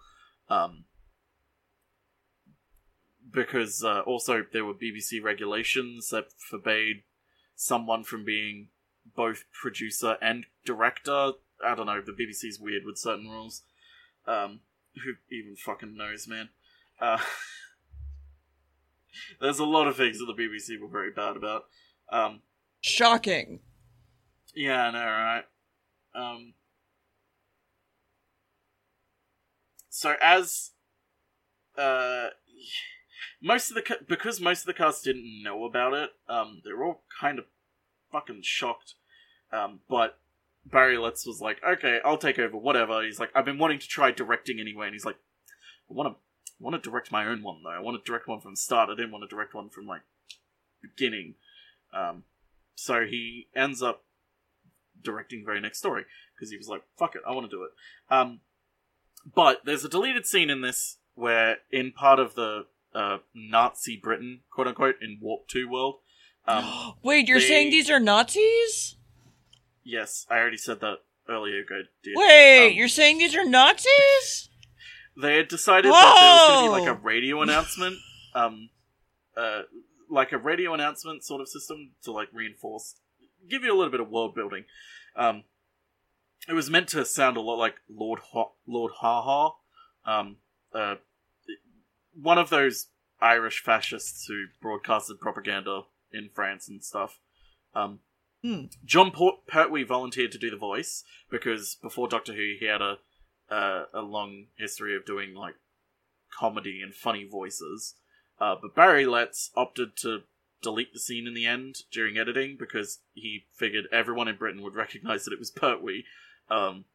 [SPEAKER 1] Um, because uh, also there were BBC regulations that forbade someone from being both producer and director. I don't know. The BBC's weird with certain rules. Um, *laughs* who even fucking knows, man? Uh, *laughs* there's a lot of things that the BBC were very bad about. Um,
[SPEAKER 2] Shocking.
[SPEAKER 1] yeah, I know, right? Um, so as uh, *sighs* most of the ca- because most of the cast didn't know about it, um, they were all kind of fucking shocked. Um, but Barry Letts was like, "Okay, I'll take over. Whatever." He's like, "I've been wanting to try directing anyway," and he's like, "I want to, want to direct my own one though. I want to direct one from the start. I didn't want to direct one from like beginning." Um, so he ends up directing the very next story because he was like, "Fuck it, I want to do it." Um, but there's a deleted scene in this where, in part of the uh, Nazi Britain, quote unquote, in Warp Two world. Um, *gasps*
[SPEAKER 2] Wait, you're
[SPEAKER 1] they-
[SPEAKER 2] saying these are Nazis?
[SPEAKER 1] Yes, I already said that earlier. Good, dear.
[SPEAKER 2] Wait,
[SPEAKER 1] Um,
[SPEAKER 2] you're saying these are Nazis?
[SPEAKER 1] They had decided that there was going to be like a radio announcement, um, uh, like a radio announcement sort of system to like reinforce, give you a little bit of world building. Um, it was meant to sound a lot like Lord ha- Lord Haw-Haw, um, uh, one of those Irish fascists who broadcasted propaganda in France and stuff. Um,
[SPEAKER 2] Hmm.
[SPEAKER 1] Jon Port- Pertwee volunteered to do the voice because before Doctor Who, he had a uh, a long history of doing like comedy and funny voices. Uh, but Barry Letts opted to delete the scene in the end during editing because he figured everyone in Britain would recognize that it was Pertwee. Um,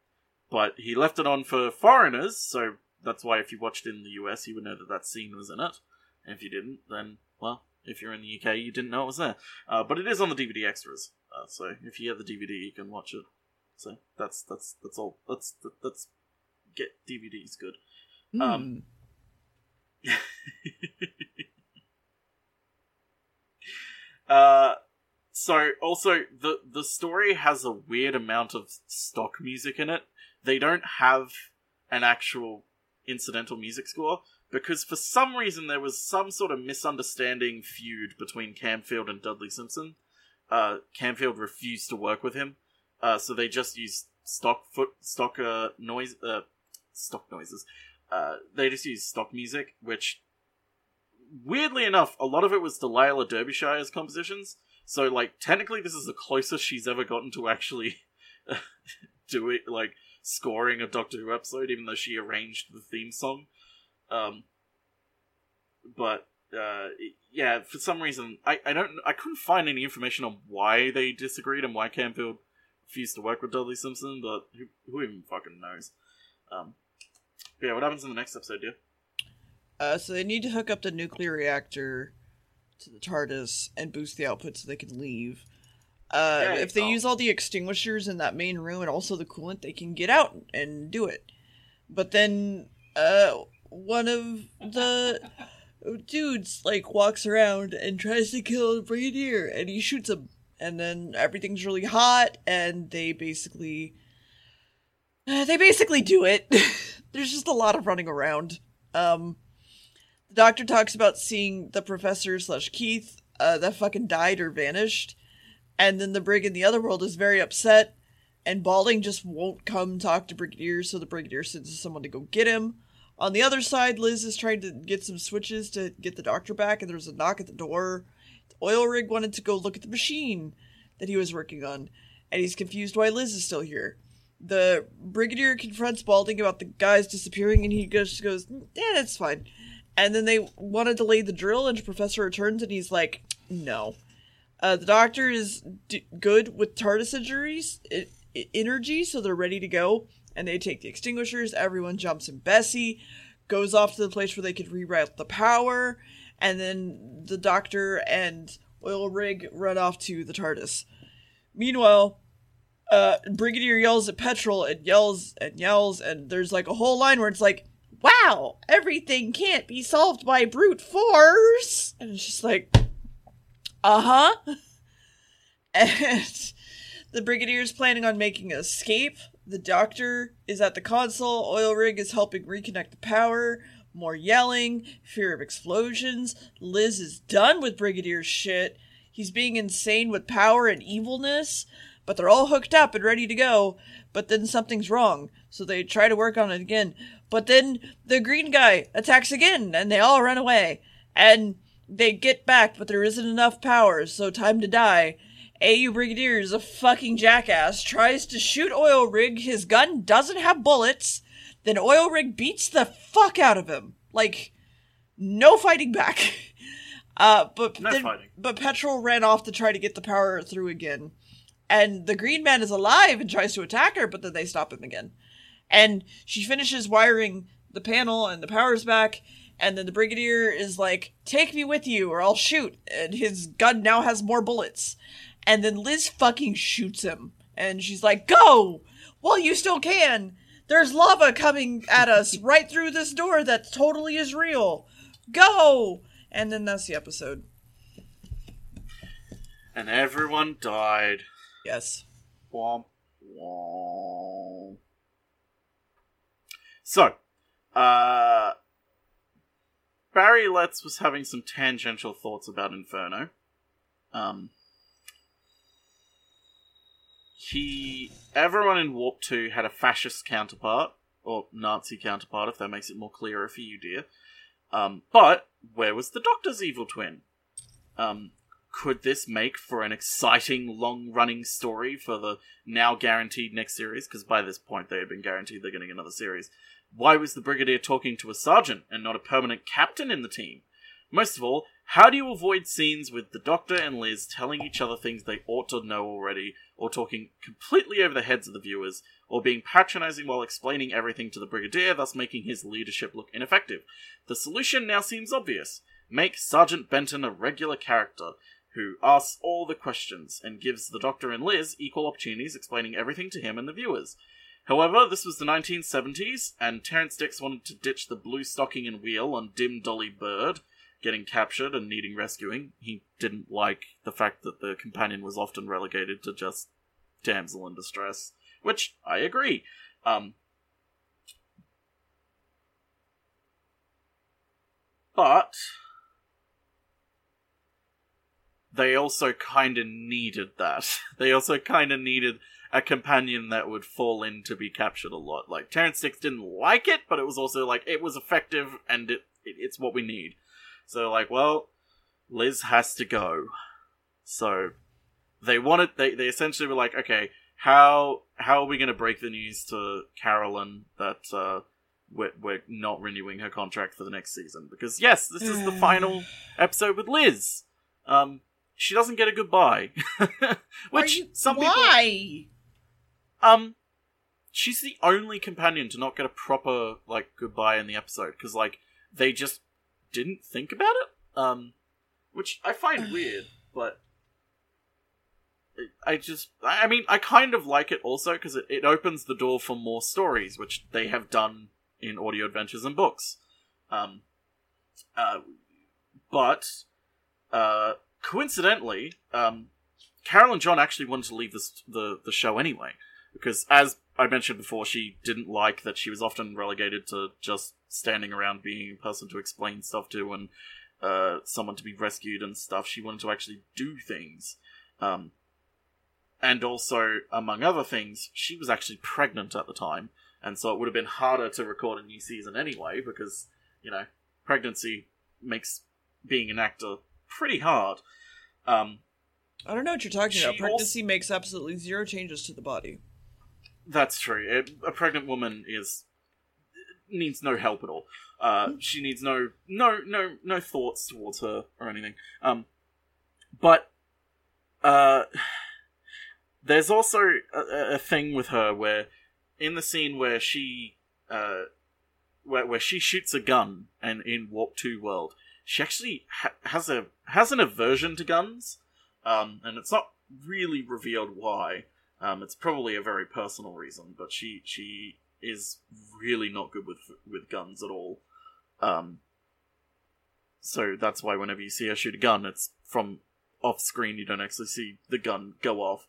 [SPEAKER 1] but he left it on for foreigners, so that's why if you watched in the US, you would know that that scene was in it. And if you didn't, then, well, if you're in the UK, you didn't know it was there. Uh, but it is on the DVD extras, uh, so if you have the DVD, you can watch it. So that's that's that's all. That's that's get DVDs good. Um,
[SPEAKER 2] Hmm. *laughs*
[SPEAKER 1] uh, so also the the story has a weird amount of stock music in it. They don't have an actual incidental music score because for some reason there was some sort of misunderstanding feud between Camfield and Dudley Simpson. Uh, Camfield refused to work with him, uh, so they just used stock foot stock uh, noise uh, stock noises. Uh, they just used stock music, which weirdly enough, a lot of it was Delia Derbyshire's compositions. So, like, technically, this is the closest she's ever gotten to actually *laughs* doing, like, scoring a Doctor Who episode, even though she arranged the theme song. Um, but, uh, yeah, for some reason, I, I don't, I couldn't find any information on why they disagreed and why Camfield refused to work with Dudley Simpson, but who, who even fucking knows? Um, but yeah, what happens in the next episode, dear?
[SPEAKER 2] Uh, so they need to hook up the nuclear reactor to the TARDIS and boost the output so they can leave. Uh,
[SPEAKER 1] you
[SPEAKER 2] if they
[SPEAKER 1] go.
[SPEAKER 2] use all the extinguishers in that main room and also the coolant, they can get out and do it. But then, uh, one of the dudes like walks around and tries to kill the brigadier, and he shoots him. And then everything's really hot, and they basically, uh, they basically do it. *laughs* There's just a lot of running around. Um, the doctor talks about seeing the professor slash Keith uh, that fucking died or vanished, and then the brig in the other world is very upset, and Balding just won't come talk to Brigadier, so the Brigadier sends someone to go get him. On the other side, Liz is trying to get some switches to get the doctor back, and there's a knock at the door. The oil rig wanted to go look at the machine that he was working on, and he's confused why Liz is still here. The Brigadier confronts Balding about the guys disappearing, and he just goes, Yeah, that's fine. And then they want to delay the drill, and Professor returns, and he's like, No. Uh, the doctor is d- good with TARDIS injuries, I- energy, so they're ready to go. And they take the extinguishers. Everyone jumps in. Bessie goes off to the place where they could reroute the power, and then the doctor and oil rig run off to the TARDIS. Meanwhile, uh, Brigadier yells at Petrol and yells and yells, and there's like a whole line where it's like, "Wow, everything can't be solved by brute force," and it's just like, uh huh. *laughs* And the Brigadier's planning on making an escape. The Doctor is at the console. Oil rig is helping reconnect the power. More yelling, fear of explosions. Liz is done with Brigadier's shit. He's being insane with power and evilness, but they're all hooked up and ready to go. But then something's wrong, so they try to work on it again. But then the green guy attacks again, and they all run away. And they get back, but there isn't enough power, so time to die. AU Brigadier is a fucking jackass, tries to shoot Oil Rig, his gun doesn't have bullets, then Oil Rig beats the fuck out of him. Like, no fighting back. *laughs* Uh, but
[SPEAKER 1] No
[SPEAKER 2] then,
[SPEAKER 1] fighting.
[SPEAKER 2] but Petrol ran off to try to get the power through again. And the green man is alive and tries to attack her, but then they stop him again. And she finishes wiring the panel and the power's back. And then the brigadier is like, "Take me with you, or I'll shoot." And his gun now has more bullets. And then Liz fucking shoots him, and she's like, "Go, Well, you still can. There's lava coming at us *laughs* right through this door that totally is real. Go!" And then that's the episode.
[SPEAKER 1] And everyone died.
[SPEAKER 2] Yes.
[SPEAKER 1] Womp womp. So, uh, Barry Letts was having some tangential thoughts about Inferno. Um, he, everyone in Warp Two had a fascist counterpart or Nazi counterpart, if that makes it more clearer for you, dear. Um, but where was the Doctor's evil twin? Um, could this make for an exciting long running story for the now guaranteed next series because by this point they had been guaranteed they're getting another series why was the brigadier talking to a sergeant and not a permanent captain in the team most of all how do you avoid scenes with the doctor and liz telling each other things they ought to know already or talking completely over the heads of the viewers or being patronizing while explaining everything to the brigadier thus making his leadership look ineffective? The solution now seems obvious. Make sergeant benton a regular character who asks all the questions and gives the Doctor and Liz equal opportunities explaining everything to him and the viewers. However, this was the 1970s, and Terrance Dicks wanted to ditch the blue stocking and wheel on Dim Dolly Bird, getting captured and needing rescuing. He didn't like the fact that the companion was often relegated to just damsel in distress, which I agree. Um, but they also kind of needed that. *laughs* They also kind of needed a companion that would fall in to be captured a lot. Like Terrance Dicks didn't like it, but it was also like it was effective and it, it it's what we need. So like, well, Liz has to go. So they wanted they they essentially were like, okay, how how are we going to break the news to Caroline that uh we're, we're not renewing her contract for the next season because yes, this is the final *sighs* episode with Liz. Um, she doesn't get a goodbye, *laughs* which
[SPEAKER 2] you-
[SPEAKER 1] some people
[SPEAKER 2] why?
[SPEAKER 1] um, she's the only companion to not get a proper like goodbye in the episode because like they just didn't think about it. Um, which I find *sighs* weird, but I just, I mean, I kind of like it also because it, it opens the door for more stories, which they have done in audio adventures and books. Um, uh, but uh, coincidentally, um, Caroline John actually wanted to leave this, the the show anyway because, as I mentioned before, she didn't like that she was often relegated to just standing around being a person to explain stuff to and uh, someone to be rescued and stuff. She wanted to actually do things. Um, and also, among other things, she was actually pregnant at the time, and so it would have been harder to record a new season anyway, because, you know, pregnancy makes being an actor pretty hard. Um,
[SPEAKER 2] I don't know what you're talking about. Pregnancy makes absolutely zero changes to the body.
[SPEAKER 1] That's true. A pregnant woman is needs no help at all. Uh, she needs no no no no thoughts towards her or anything. Um, but uh, there's also a, a thing with her where in the scene where she uh, where where she shoots a gun and in Warp Two World, she actually ha- has a has an aversion to guns, um, and it's not really revealed why. Um, it's probably a very personal reason, but she she is really not good with with guns at all. Um, so that's why whenever you see her shoot a gun, it's from off screen. You don't actually see the gun go off.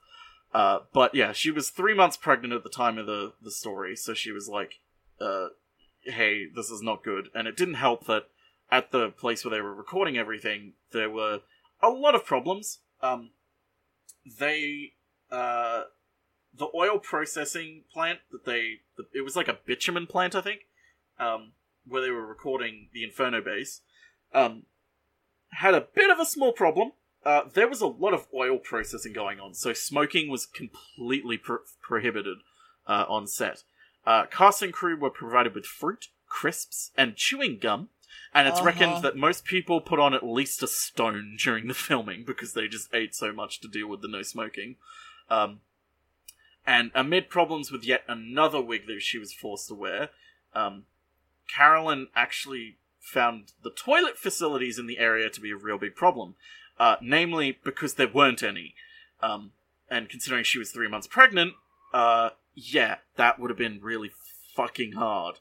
[SPEAKER 1] Uh, but yeah, she was three months pregnant at the time of the the story, so she was like, uh, "Hey, this is not good." And it didn't help that at the place where they were recording everything, there were a lot of problems. Um, they uh, the oil processing plant that they the, it was like a bitumen plant, I think, um, where they were recording the Inferno base, um, had a bit of a small problem. Uh, there was a lot of oil processing going on, so smoking was completely pro- prohibited uh, on set. Uh, cast and crew were provided with fruit, crisps, and chewing gum, and it's
[SPEAKER 2] Uh-huh.
[SPEAKER 1] reckoned that most people put on at least a stone during the *laughs* filming because they just ate so much to deal with the no smoking. Um, and amid problems with yet another wig that she was forced to wear, um, Caroline actually found the toilet facilities in the area to be a real big problem. Uh, namely, because there weren't any. Um, and considering she was three months pregnant, uh, yeah, that would have been really fucking hard.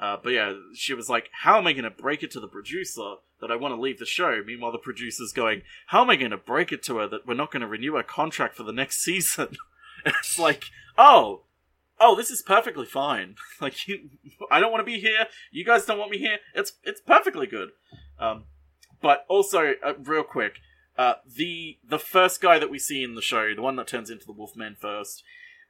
[SPEAKER 1] Uh, but yeah, she was like, How am I going to break it to the producer that I want to leave the show? Meanwhile, the producer's going, How am I going to break it to her that we're not going to renew her contract for the next *laughs* season? *laughs* it's like, Oh, oh, this is perfectly fine. *laughs* Like, you, I don't want to be here. You guys don't want me here. It's it's perfectly good. Um, but also, uh, real quick, uh, the the first guy that we see in the show, the one that turns into the Wolfman first,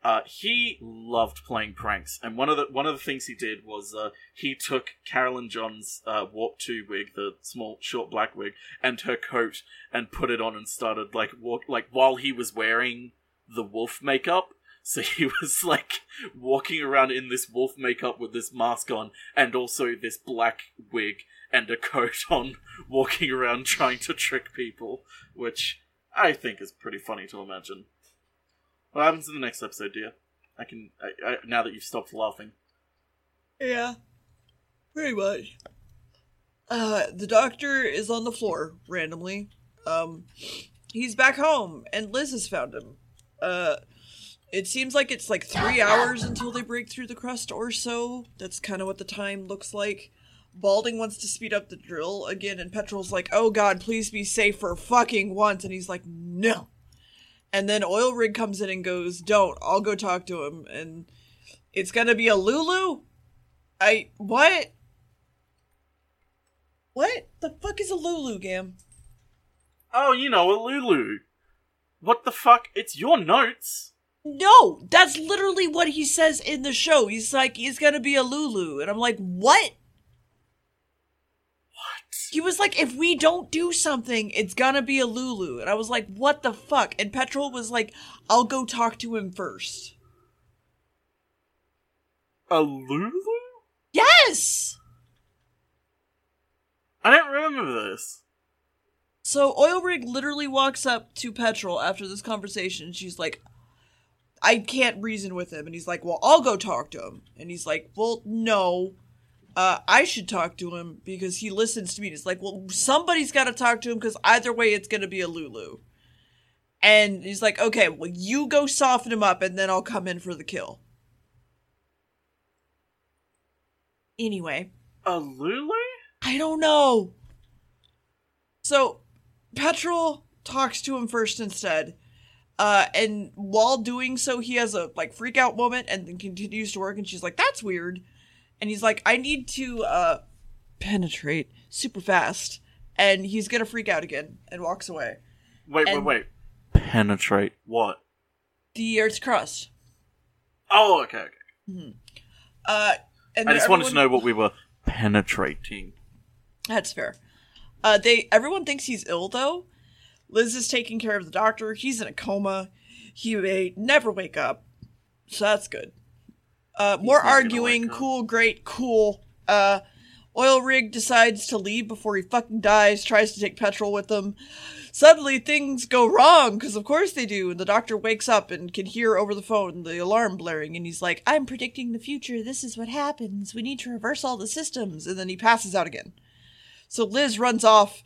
[SPEAKER 1] uh, he loved playing pranks, and one of the one of the things he did was uh, he took Caroline John's uh, Warp Two wig, the small short black wig, and her coat, and put it on and started like walk like while he was wearing the wolf makeup. So *laughs* he was like walking around in this wolf makeup with this mask on, and also this black wig and a coat *laughs* on, walking around trying to trick people, which I think is pretty funny to imagine. What happens in the next episode, dear? I can I, I, now that you've stopped laughing.
[SPEAKER 2] Yeah, pretty much. Uh, the doctor is on the floor randomly. Um, he's back home, and Liz has found him. Uh, it seems like it's like three hours until they break through the crust or so. That's kind of what the time looks like. Balding wants to speed up the drill again, and Petrol's like, "Oh God, please be safe for fucking once," and he's like, "No." And then Oil Rig comes in and goes, "Don't. I'll go talk to him." And it's gonna be a Lulu. I what? What the fuck is a Lulu, Gamb?
[SPEAKER 1] Oh, you know, a Lulu. What the fuck? It's your notes.
[SPEAKER 2] No, that's literally what he says in the show. He's like, he's gonna be a Lulu, and I'm like, what?
[SPEAKER 1] What?
[SPEAKER 2] He was like, if we don't do something, it's gonna be a Lulu, and I was like, what the fuck? And Petrol was like, I'll go talk to him first.
[SPEAKER 1] A Lulu?
[SPEAKER 2] Yes.
[SPEAKER 1] I don't remember this.
[SPEAKER 2] So Oil Rig literally walks up to Petrol after this conversation. She's like, I can't reason with him. And he's like, Well, I'll go talk to him. And he's like, Well, no. uh, I should talk to him because he listens to me. It's like, well, somebody's got to talk to him because either way, it's going to be a Lulu. And he's like, okay, well, you go soften him up and then I'll come in for the kill. Anyway,
[SPEAKER 1] A Lulu?
[SPEAKER 2] I don't know. So, Petrol talks to him first instead. Uh, and while doing so, he has a like freak out moment and then continues to work. And she's like, "That's weird." And he's like, "I need to uh, penetrate super fast." And he's gonna freak out again and walks away.
[SPEAKER 1] Wait,
[SPEAKER 2] And-
[SPEAKER 1] wait, wait. Penetrate what?
[SPEAKER 2] The Earth's crust.
[SPEAKER 1] Oh, okay, okay.
[SPEAKER 2] Uh, and
[SPEAKER 1] I just wanted to know what we were penetrating.
[SPEAKER 2] That's fair. Uh, they everyone thinks he's ill though. Liz is taking care of the doctor. He's in a coma. He may never wake up, so that's good. Uh, more arguing. Cool, great, cool. Uh, oil rig decides to leave before he fucking dies. Tries to take petrol with him. Suddenly things go wrong because of course they do. And the doctor wakes up and can hear over the phone the alarm blaring. And he's like, "I'm predicting the future. This is what happens. We need to reverse all the systems." And then he passes out again. So Liz runs off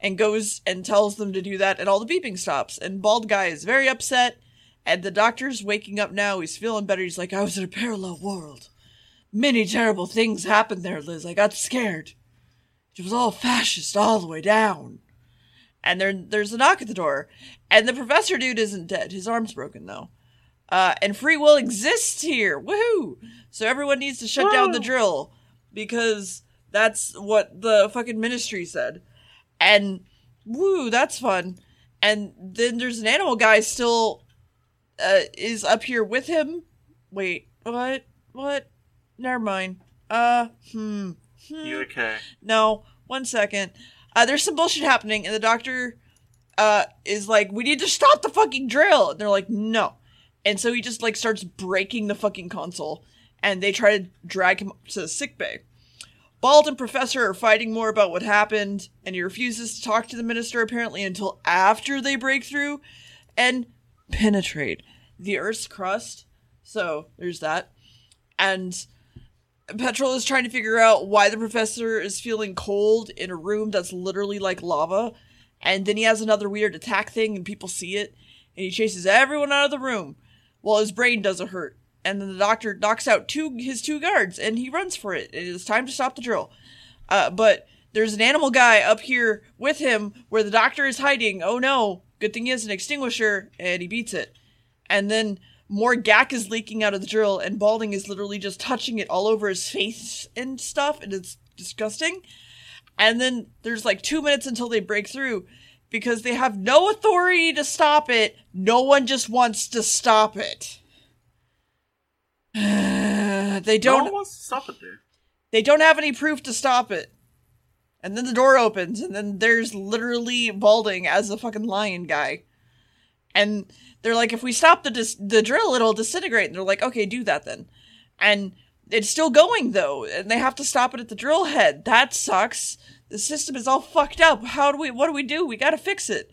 [SPEAKER 2] and goes and tells them to do that, and all the beeping stops. And Bald Guy is very upset, and the doctor's waking up now. He's feeling better. He's like, I was in a parallel world. Many terrible things happened there, Liz. I got scared. It was all fascist all the way down. And there, there's a knock at the door. And the professor dude isn't dead. His arm's broken, though. Uh, and free will exists here. Woohoo! So everyone needs to shut down the drill because that's what the fucking ministry said. And woo, that's fun. And then there's an animal guy still uh, is up here with him. Wait, what? What? Never mind. Uh, hmm. hmm.
[SPEAKER 1] You okay?
[SPEAKER 2] No, one second. Uh, there's some bullshit happening, and the doctor uh, is like, "We need to stop the fucking drill." And they're like, "No," and so he just like starts breaking the fucking console, and they try to drag him to the sick bay. Bald and Professor are fighting more about what happened, and he refuses to talk to the minister apparently until after they break through and penetrate the Earth's crust. So there's that, and Petrol is trying to figure out why the professor is feeling cold in a room that's literally like lava. And then he has another weird attack thing, and people see it. And he chases everyone out of the room while his brain doesn't hurt. And then the doctor knocks out two his two guards, and he runs for it. It is time to stop the drill. Uh, but there's an animal guy up here with him where the doctor is hiding. Oh no! Good thing he has an extinguisher, and he beats it. And then more gack is leaking out of the drill, and Balding is literally just touching it all over his face and stuff, and it's disgusting. And then there's like two minutes until they break through because they have no authority to stop it. No one just wants to stop it. *sighs* they don't
[SPEAKER 1] one wants to stop it, dude.
[SPEAKER 2] they don't have any proof to stop it. And then the door opens, and then there's literally Balding as the fucking lion guy. And they're like, if we stop the dis- the drill, it'll disintegrate. And they're like, okay, do that then. And it's still going though, and they have to stop it at the drill head. That sucks. The system is all fucked up. How do we? What do we do? We got to fix it.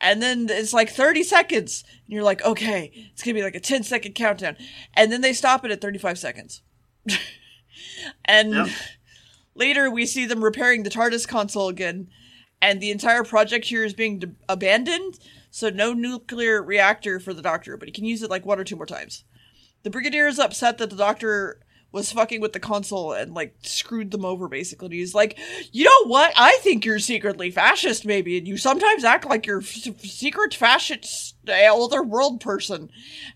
[SPEAKER 2] And then it's like 30 seconds, and you're like, okay, it's gonna be like a 10 second countdown. And then they stop it at 35 seconds. *laughs* and
[SPEAKER 1] Yep.
[SPEAKER 2] later we see them repairing the TARDIS console again, and the entire project here is being d- abandoned. So no nuclear reactor for the Doctor, but he can use it like one or two more times. The Brigadier is upset that the Doctor was fucking with the console and like screwed them over basically. And he's like, you know what? I think you're secretly fascist, maybe, and you sometimes act like you're f- secret fascist uh, other world person.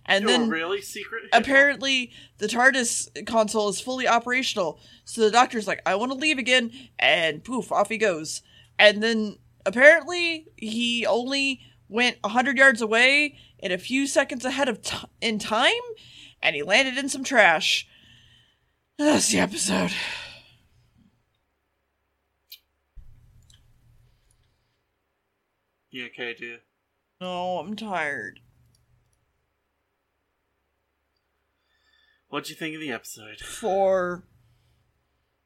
[SPEAKER 2] And
[SPEAKER 1] You're
[SPEAKER 2] then
[SPEAKER 1] really secret.
[SPEAKER 2] apparently the TARDIS console is fully operational. So the doctor's like, I want to leave again, and poof, off he goes. And then apparently he only went 100 yards away in a few seconds ahead of t- in time, and he landed in some trash. That's the episode.
[SPEAKER 1] You okay, dear?
[SPEAKER 2] No, I'm tired.
[SPEAKER 1] What'd you think of the episode?
[SPEAKER 2] Four.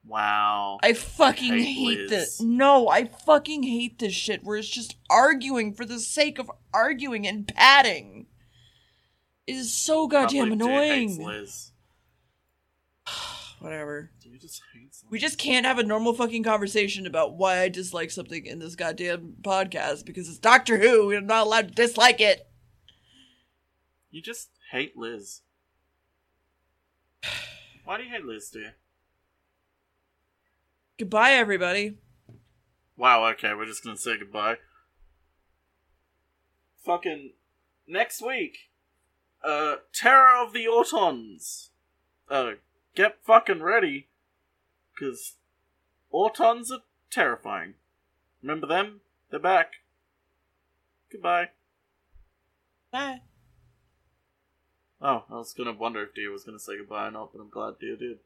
[SPEAKER 1] Wow.
[SPEAKER 2] I fucking
[SPEAKER 1] Hate
[SPEAKER 2] hate this. No, I fucking hate this shit where it's just arguing for the sake of arguing and padding. It is so goddamn annoying. Whatever.
[SPEAKER 1] Just?
[SPEAKER 2] We just can't have a normal fucking conversation about why I dislike something in this goddamn podcast because it's Doctor Who. We're not allowed to dislike it.
[SPEAKER 1] You just hate Liz. Why do you hate Liz, dear?
[SPEAKER 2] Goodbye, everybody.
[SPEAKER 1] Wow, okay, we're just gonna say goodbye. Fucking next week, uh, Terror of the Autons. Uh, get fucking ready, cause Autons are terrifying. Remember them? They're back. Goodbye.
[SPEAKER 2] Bye.
[SPEAKER 1] Oh, I was gonna wonder if Deer was gonna say goodbye or not, but I'm glad Deer did.